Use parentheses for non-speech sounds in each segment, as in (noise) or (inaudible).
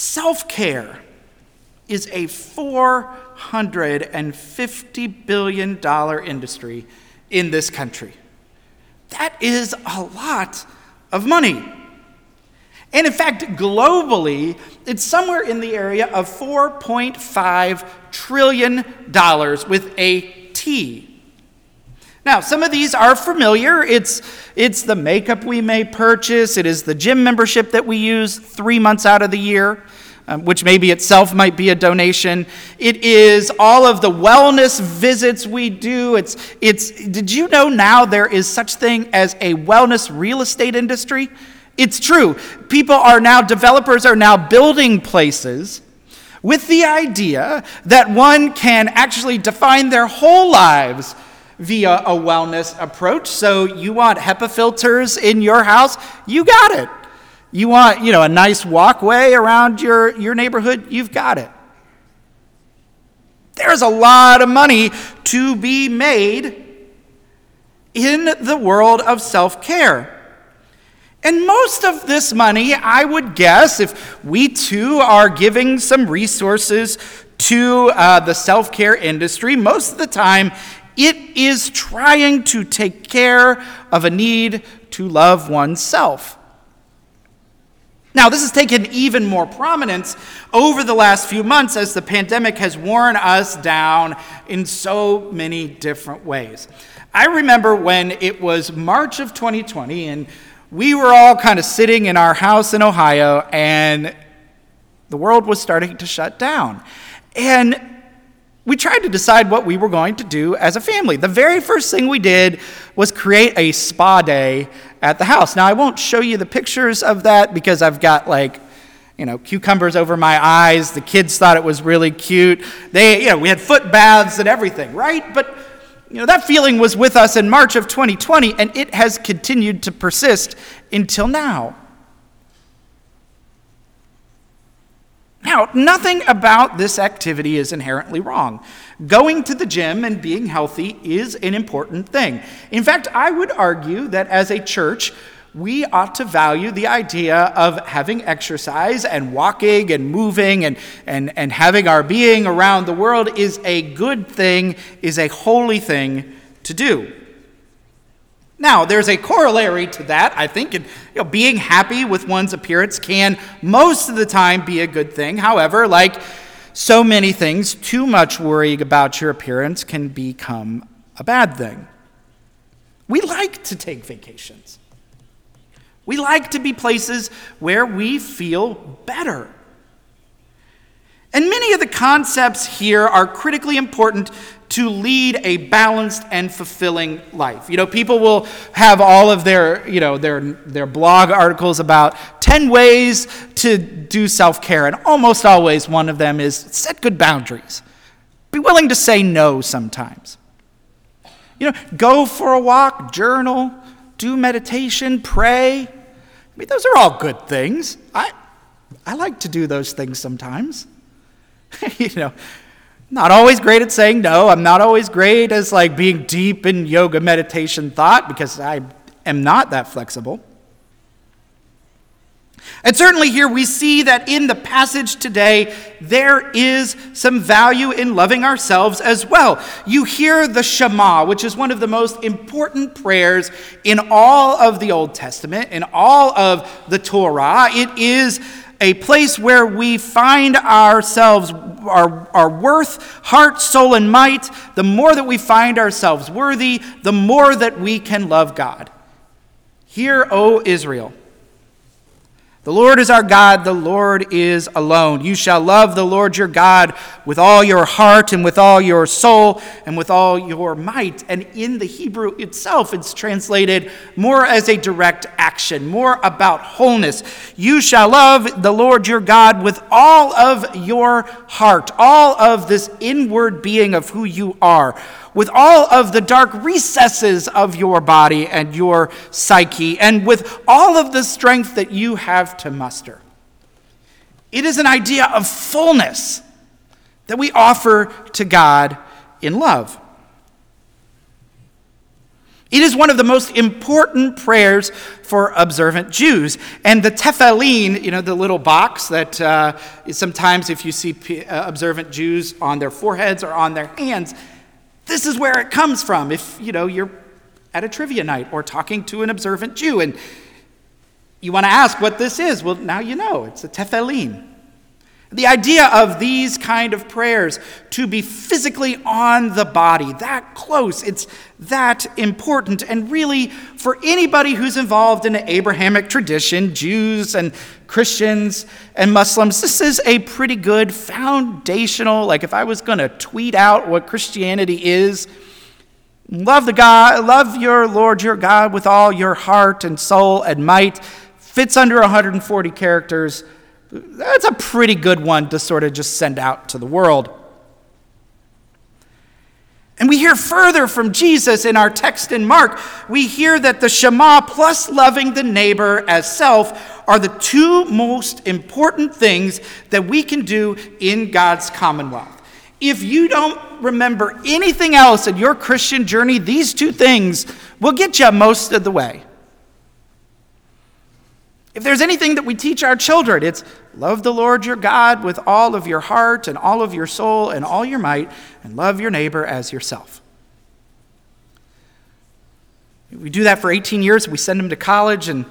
Self care is a $450 billion industry in this country. That is a lot of money. And in fact, globally, it's somewhere in the area of $4.5 trillion with a T. Now, some of these are familiar. It's, it's the makeup we may purchase, it is the gym membership that we use three months out of the year. Um, which maybe itself might be a donation. It is all of the wellness visits we do. It's, it's, did you know now there is such thing as a wellness real estate industry? It's true. People are now, developers are now building places with the idea that one can actually define their whole lives via a wellness approach. So you want HEPA filters in your house? You got it. You want, you know, a nice walkway around your, your neighborhood? You've got it. There's a lot of money to be made in the world of self care. And most of this money, I would guess, if we too are giving some resources to uh, the self care industry, most of the time it is trying to take care of a need to love oneself. Now, this has taken even more prominence over the last few months as the pandemic has worn us down in so many different ways. I remember when it was March of 2020, and we were all kind of sitting in our house in Ohio, and the world was starting to shut down. And we tried to decide what we were going to do as a family. The very first thing we did was create a spa day at the house. Now, I won't show you the pictures of that because I've got like, you know, cucumbers over my eyes. The kids thought it was really cute. They, you know, we had foot baths and everything, right? But, you know, that feeling was with us in March of 2020, and it has continued to persist until now. Now, nothing about this activity is inherently wrong. Going to the gym and being healthy is an important thing. In fact, I would argue that as a church, we ought to value the idea of having exercise and walking and moving and, and, and having our being around the world is a good thing, is a holy thing to do. Now, there's a corollary to that. I think And, you know, being happy with one's appearance can most of the time be a good thing. However, like so many things, too much worrying about your appearance can become a bad thing. We like to take vacations. We like to be places where we feel better. And many of the concepts here are critically important to lead a balanced and fulfilling life. You know, people will have all of their, you know, their, their blog articles about 10 ways to do self care, and almost always one of them is set good boundaries. Be willing to say no sometimes. You know, go for a walk, journal, do meditation, pray. I mean, those are all good things. I, I like to do those things sometimes. (laughs) you know, not always great at saying no. I'm not always great as like being deep in yoga meditation thought because I am not that flexible. And certainly here we see that in the passage today, there is some value in loving ourselves as well. You hear the Shema, which is one of the most important prayers in all of the Old Testament, in all of the Torah. It is a place where we find ourselves, our, our worth, heart, soul, and might. The more that we find ourselves worthy, the more that we can love God. Hear, O Israel. The Lord is our God, the Lord is alone. You shall love the Lord your God with all your heart and with all your soul and with all your might. And in the Hebrew itself, it's translated more as a direct action, more about wholeness. You shall love the Lord your God with all of your heart, all of this inward being of who you are with all of the dark recesses of your body and your psyche, and with all of the strength that you have to muster. It is an idea of fullness that we offer to God in love. It is one of the most important prayers for observant Jews. And the tefillin, you know, the little box that uh, sometimes if you see uh, observant Jews on their foreheads or on their hands, this is where it comes from. If, you know, you're at a trivia night or talking to an observant Jew and you want to ask what this is, well, now you know. It's a tefillin. The idea of these kind of prayers to be physically on the body, that close, it's that important. And really, for anybody who's involved in an Abrahamic tradition, Jews and Christians and Muslims, this is a pretty good foundational, like if I was going to tweet out what Christianity is, love the God, love your Lord your God with all your heart and soul and might, fits under 140 characters that's a pretty good one to sort of just send out to the world. And we hear further from Jesus in our text in Mark. We hear that the Shema plus loving the neighbor as self are the two most important things that we can do in God's commonwealth. If you don't remember anything else in your Christian journey, these two things will get you most of the way. If there's anything that we teach our children, it's love the Lord your God with all of your heart and all of your soul and all your might, and love your neighbor as yourself. We do that for 18 years, we send them to college, and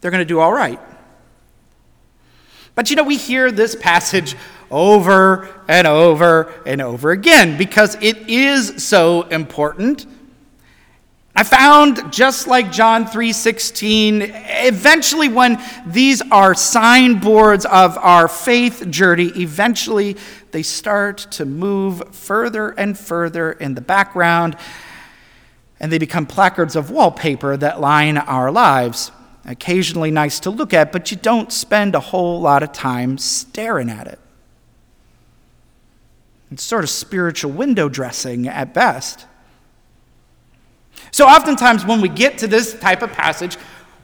they're going to do all right. But you know, we hear this passage over and over and over again because it is so important. I found just like John 3:16 eventually when these are signboards of our faith journey eventually they start to move further and further in the background and they become placards of wallpaper that line our lives. Occasionally nice to look at but you don't spend a whole lot of time staring at it. It's sort of spiritual window dressing at best so, oftentimes, when we get to this type of passage,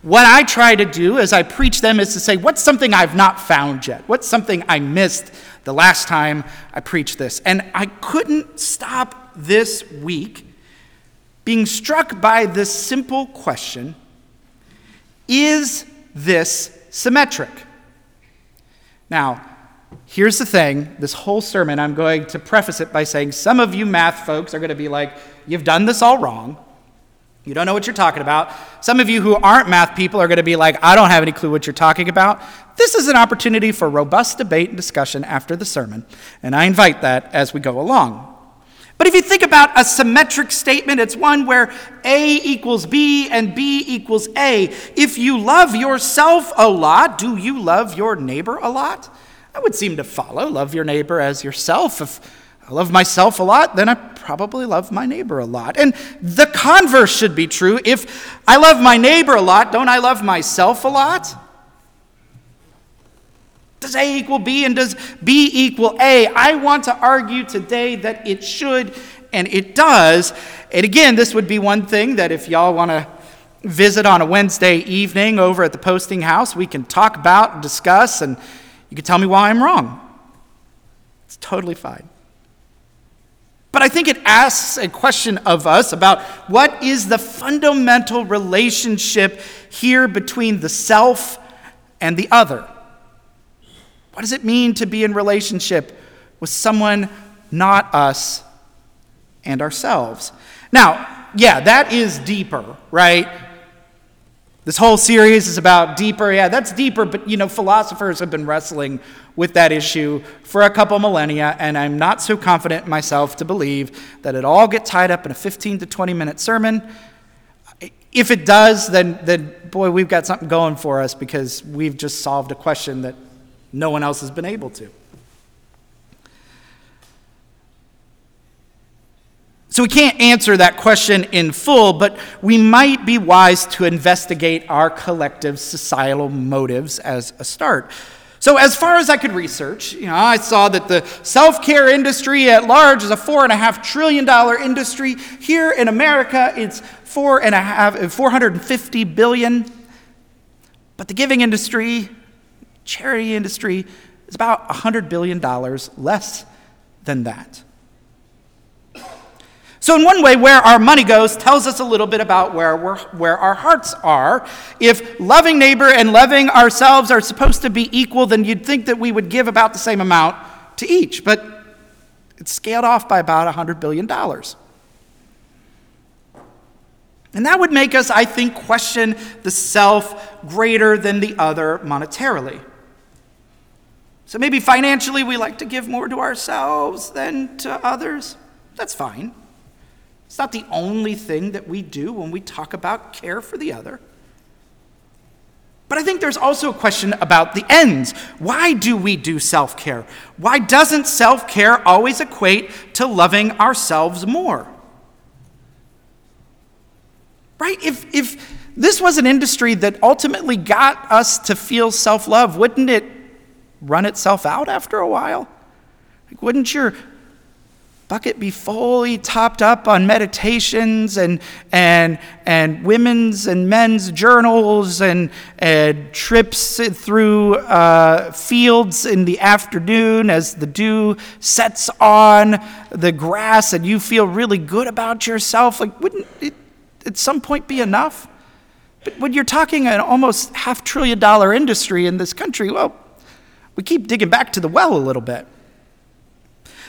what I try to do as I preach them is to say, What's something I've not found yet? What's something I missed the last time I preached this? And I couldn't stop this week being struck by this simple question Is this symmetric? Now, here's the thing this whole sermon, I'm going to preface it by saying some of you math folks are going to be like, You've done this all wrong. You don't know what you're talking about. Some of you who aren't math people are going to be like, I don't have any clue what you're talking about. This is an opportunity for robust debate and discussion after the sermon, and I invite that as we go along. But if you think about a symmetric statement, it's one where A equals B and B equals A. If you love yourself a lot, do you love your neighbor a lot? That would seem to follow. Love your neighbor as yourself. If I love myself a lot, then I probably love my neighbor a lot. And the converse should be true. If I love my neighbor a lot, don't I love myself a lot? Does A equal B and does B equal A? I want to argue today that it should and it does. And again, this would be one thing that if y'all want to visit on a Wednesday evening over at the posting house, we can talk about and discuss, and you can tell me why I'm wrong. It's totally fine. But I think it asks a question of us about what is the fundamental relationship here between the self and the other? What does it mean to be in relationship with someone not us and ourselves? Now, yeah, that is deeper, right? This whole series is about deeper. Yeah, that's deeper, but you know, philosophers have been wrestling with that issue for a couple millennia, and I'm not so confident myself to believe that it all get tied up in a 15 to 20 minute sermon. If it does, then, then boy, we've got something going for us because we've just solved a question that no one else has been able to. So we can't answer that question in full, but we might be wise to investigate our collective societal motives as a start. So, as far as I could research, you know, I saw that the self care industry at large is a four and a half trillion dollar industry. Here in America, it's four and a half, uh, 450 billion. But the giving industry, charity industry, is about $100 billion less than that. So, in one way, where our money goes tells us a little bit about where, we're, where our hearts are. If loving neighbor and loving ourselves are supposed to be equal, then you'd think that we would give about the same amount to each. But it's scaled off by about $100 billion. And that would make us, I think, question the self greater than the other monetarily. So maybe financially we like to give more to ourselves than to others. That's fine. It's not the only thing that we do when we talk about care for the other. But I think there's also a question about the ends. Why do we do self care? Why doesn't self care always equate to loving ourselves more? Right? If, if this was an industry that ultimately got us to feel self love, wouldn't it run itself out after a while? Like, wouldn't your bucket be fully topped up on meditations and, and, and women's and men's journals and, and trips through uh, fields in the afternoon as the dew sets on the grass and you feel really good about yourself? Like, wouldn't it at some point be enough? But when you're talking an almost half trillion dollar industry in this country, well, we keep digging back to the well a little bit.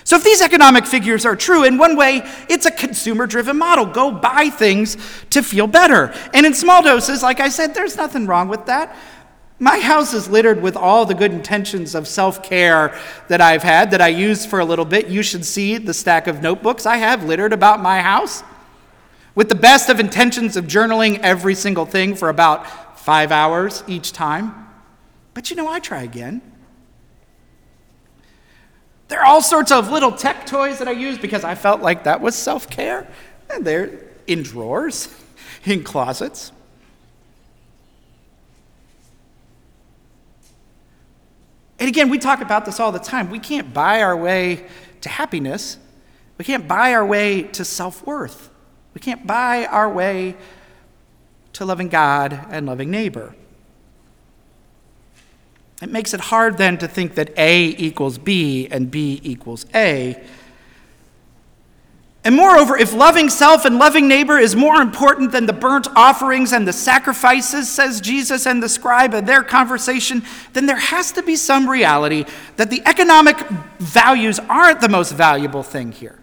So, if these economic figures are true, in one way, it's a consumer driven model. Go buy things to feel better. And in small doses, like I said, there's nothing wrong with that. My house is littered with all the good intentions of self care that I've had that I used for a little bit. You should see the stack of notebooks I have littered about my house with the best of intentions of journaling every single thing for about five hours each time. But you know, I try again. There are all sorts of little tech toys that I use because I felt like that was self care. And they're in drawers, (laughs) in closets. And again, we talk about this all the time. We can't buy our way to happiness, we can't buy our way to self worth, we can't buy our way to loving God and loving neighbor. It makes it hard then to think that A equals B and B equals A. And moreover, if loving self and loving neighbor is more important than the burnt offerings and the sacrifices, says Jesus and the scribe in their conversation, then there has to be some reality that the economic values aren't the most valuable thing here.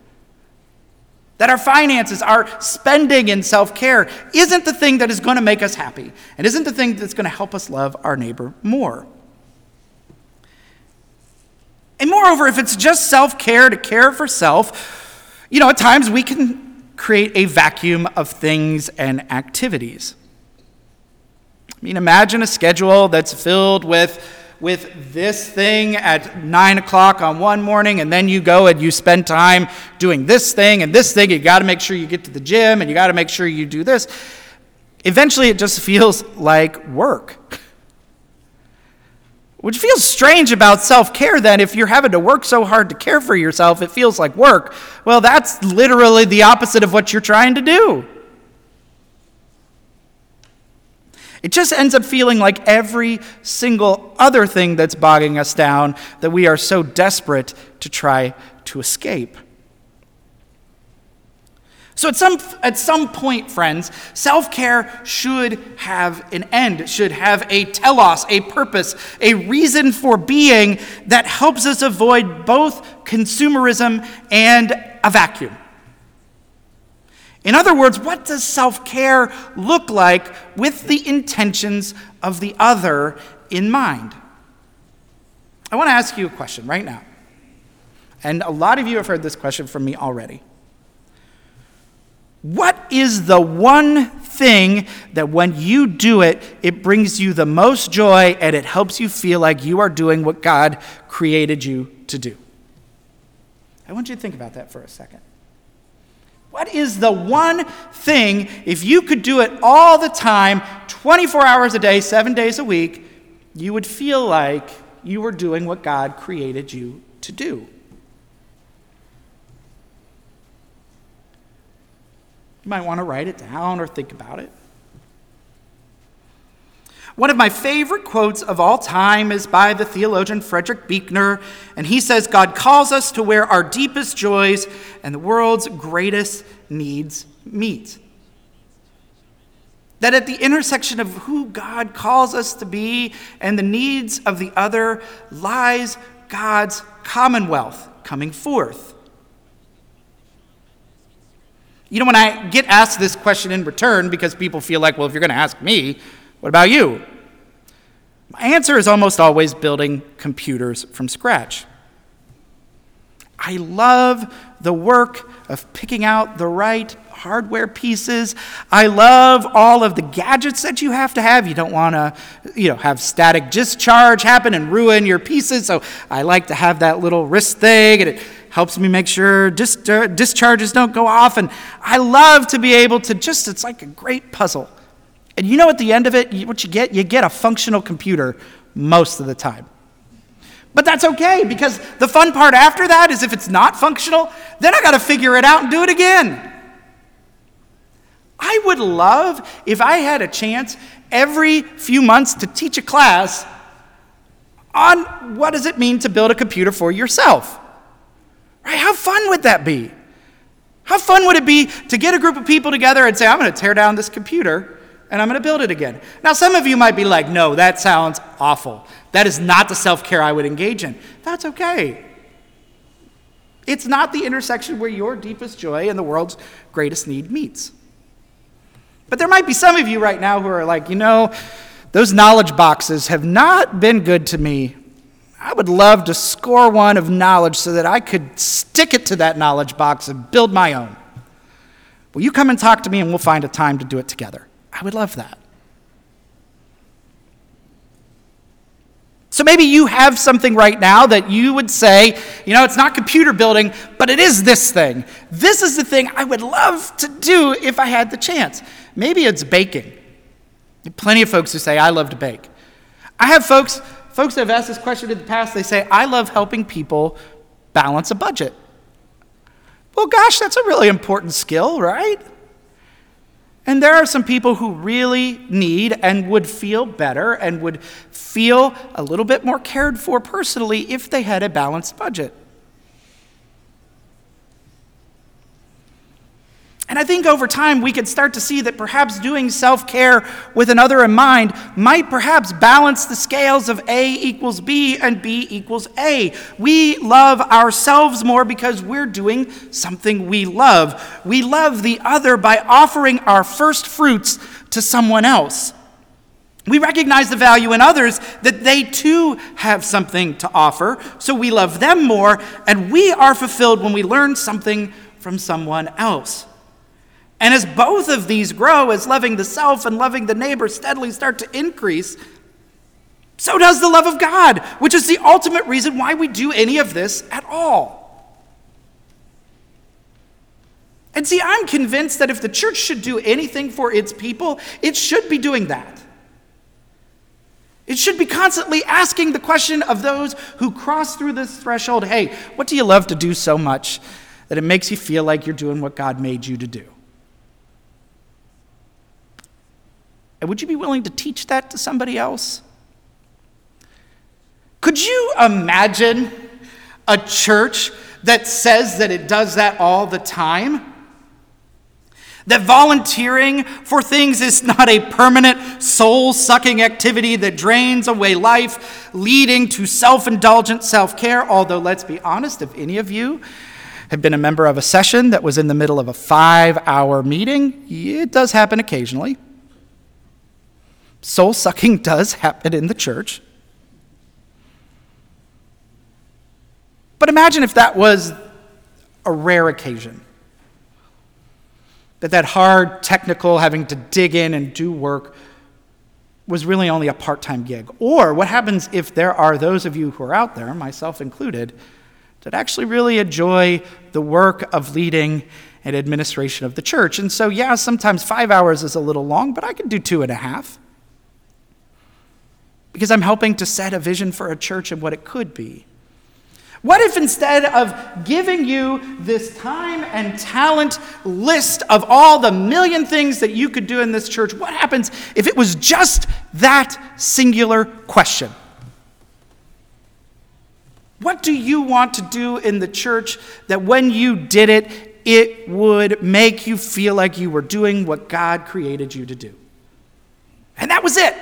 That our finances, our spending in self care, isn't the thing that is going to make us happy and isn't the thing that's going to help us love our neighbor more. And moreover, if it's just self care to care for self, you know, at times we can create a vacuum of things and activities. I mean, imagine a schedule that's filled with, with this thing at nine o'clock on one morning, and then you go and you spend time doing this thing and this thing. You got to make sure you get to the gym, and you got to make sure you do this. Eventually, it just (laughs) feels like work. Which feels strange about self care then. If you're having to work so hard to care for yourself, it feels like work. Well, that's literally the opposite of what you're trying to do. It just ends up feeling like every single other thing that's bogging us down that we are so desperate to try to escape. So, at some, at some point, friends, self care should have an end, should have a telos, a purpose, a reason for being that helps us avoid both consumerism and a vacuum. In other words, what does self care look like with the intentions of the other in mind? I want to ask you a question right now. And a lot of you have heard this question from me already. What is the one thing that when you do it, it brings you the most joy and it helps you feel like you are doing what God created you to do? I want you to think about that for a second. What is the one thing, if you could do it all the time, 24 hours a day, seven days a week, you would feel like you were doing what God created you to do? You might want to write it down or think about it. One of my favorite quotes of all time is by the theologian Frederick Buechner, and he says, God calls us to where our deepest joys and the world's greatest needs meet. That at the intersection of who God calls us to be and the needs of the other lies God's commonwealth coming forth. You know, when I get asked this question in return, because people feel like, well, if you're going to ask me, what about you? My answer is almost always building computers from scratch. I love the work of picking out the right hardware pieces. I love all of the gadgets that you have to have. You don't want to, you know, have static discharge happen and ruin your pieces. So I like to have that little wrist thing, and it helps me make sure dis- uh, discharges don't go off. And I love to be able to just, it's like a great puzzle. And you know, at the end of it, what you get? You get a functional computer most of the time. But that's okay because the fun part after that is if it's not functional, then I got to figure it out and do it again. I would love if I had a chance every few months to teach a class on what does it mean to build a computer for yourself. Right? How fun would that be? How fun would it be to get a group of people together and say, I'm going to tear down this computer and I'm going to build it again? Now, some of you might be like, no, that sounds awful. That is not the self care I would engage in. That's okay. It's not the intersection where your deepest joy and the world's greatest need meets. But there might be some of you right now who are like, you know, those knowledge boxes have not been good to me. I would love to score one of knowledge so that I could stick it to that knowledge box and build my own. Will you come and talk to me and we'll find a time to do it together? I would love that. So maybe you have something right now that you would say, you know, it's not computer building, but it is this thing. This is the thing I would love to do if I had the chance. Maybe it's baking. Plenty of folks who say, I love to bake. I have folks, folks that have asked this question in the past, they say, I love helping people balance a budget. Well, gosh, that's a really important skill, right? And there are some people who really need and would feel better and would feel a little bit more cared for personally if they had a balanced budget. And I think over time we could start to see that perhaps doing self care with another in mind might perhaps balance the scales of A equals B and B equals A. We love ourselves more because we're doing something we love. We love the other by offering our first fruits to someone else. We recognize the value in others that they too have something to offer, so we love them more, and we are fulfilled when we learn something from someone else. And as both of these grow, as loving the self and loving the neighbor steadily start to increase, so does the love of God, which is the ultimate reason why we do any of this at all. And see, I'm convinced that if the church should do anything for its people, it should be doing that. It should be constantly asking the question of those who cross through this threshold hey, what do you love to do so much that it makes you feel like you're doing what God made you to do? And would you be willing to teach that to somebody else? Could you imagine a church that says that it does that all the time? That volunteering for things is not a permanent soul sucking activity that drains away life, leading to self indulgent self care. Although, let's be honest, if any of you have been a member of a session that was in the middle of a five hour meeting, it does happen occasionally. Soul sucking (laughs) does happen in the church. But imagine if that was a rare occasion. That that hard, technical, having to dig in and do work was really only a part time gig. Or what happens if there are those of you who are out there, myself included, that actually really enjoy the work of leading and administration of the church? And so, yeah, sometimes five hours is a little long, but I can do two and a half because I'm helping to set a vision for a church and what it could be. What if instead of giving you this time and talent list of all the million things that you could do in this church, what happens if it was just that singular question? What do you want to do in the church that when you did it, it would make you feel like you were doing what God created you to do? And that was it.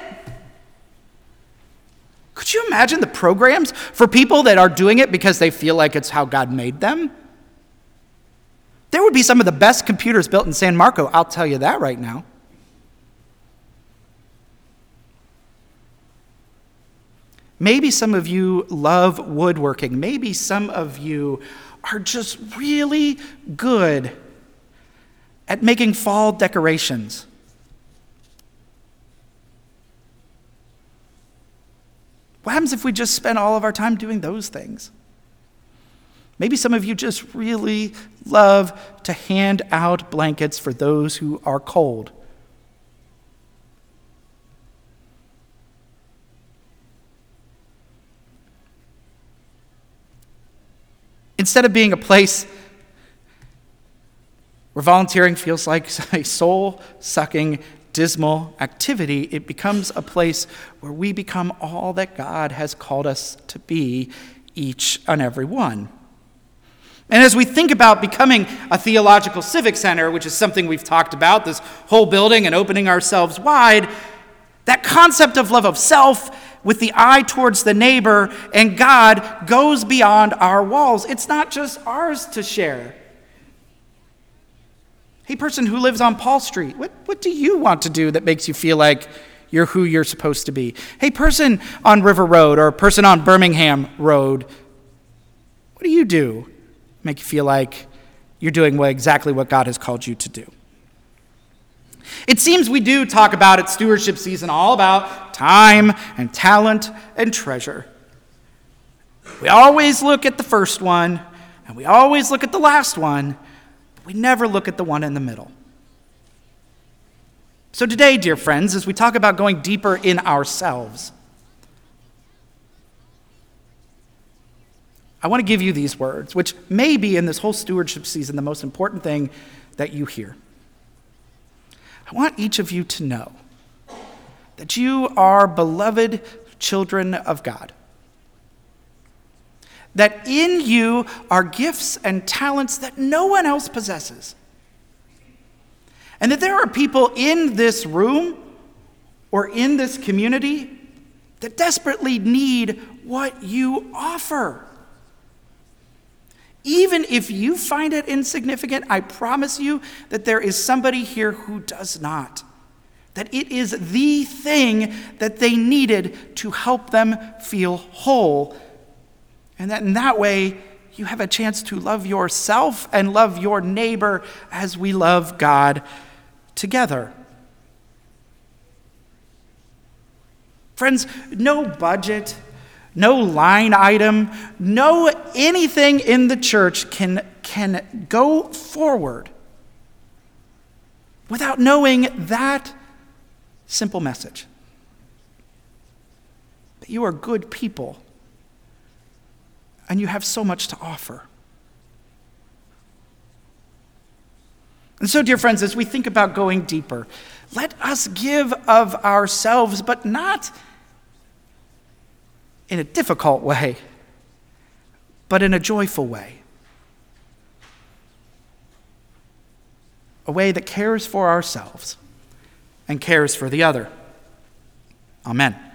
Could you imagine the programs for people that are doing it because they feel like it's how God made them? There would be some of the best computers built in San Marco, I'll tell you that right now. Maybe some of you love woodworking. Maybe some of you are just really good at making fall decorations. What happens if we just spend all of our time doing those things? Maybe some of you just really love to hand out blankets for those who are cold. Instead of being a place where volunteering feels like (laughs) a soul sucking, dismal activity, it becomes a place where we become all that God has called us to be, each and every one. And as we think about becoming a theological civic center, which is something we've talked about, this whole building and opening ourselves wide, that concept of love of self with the eye towards the neighbor and God goes beyond our walls. It's not just ours to share. Hey, person who lives on Paul Street, what, what do you want to do that makes you feel like you're who you're supposed to be? Hey, person on River Road or person on Birmingham Road, what do you do make you feel like you're doing exactly what God has called you to do? It seems we do talk about at stewardship season all about time and talent and treasure. We always look at the first one and we always look at the last one, we never look at the one in the middle. So, today, dear friends, as we talk about going deeper in ourselves, I want to give you these words, which may be in this whole stewardship season the most important thing that you hear. I want each of you to know that you are beloved children of God. That in you are gifts and talents that no one else possesses. And that there are people in this room or in this community that desperately need what you offer. Even if you find it insignificant, I promise you that there is somebody here who does not. That it is the thing that they needed to help them feel whole. And that in that way, you have a chance to love yourself and love your neighbor as we love God together. Friends, no budget no line item, no anything in the church can, can go forward without knowing that simple message that you are good people and you have so much to offer. And so, dear friends, as we think about going deeper, let us give of ourselves, but not in a difficult way, but in a joyful way. A way that cares for ourselves and cares for the other. Amen.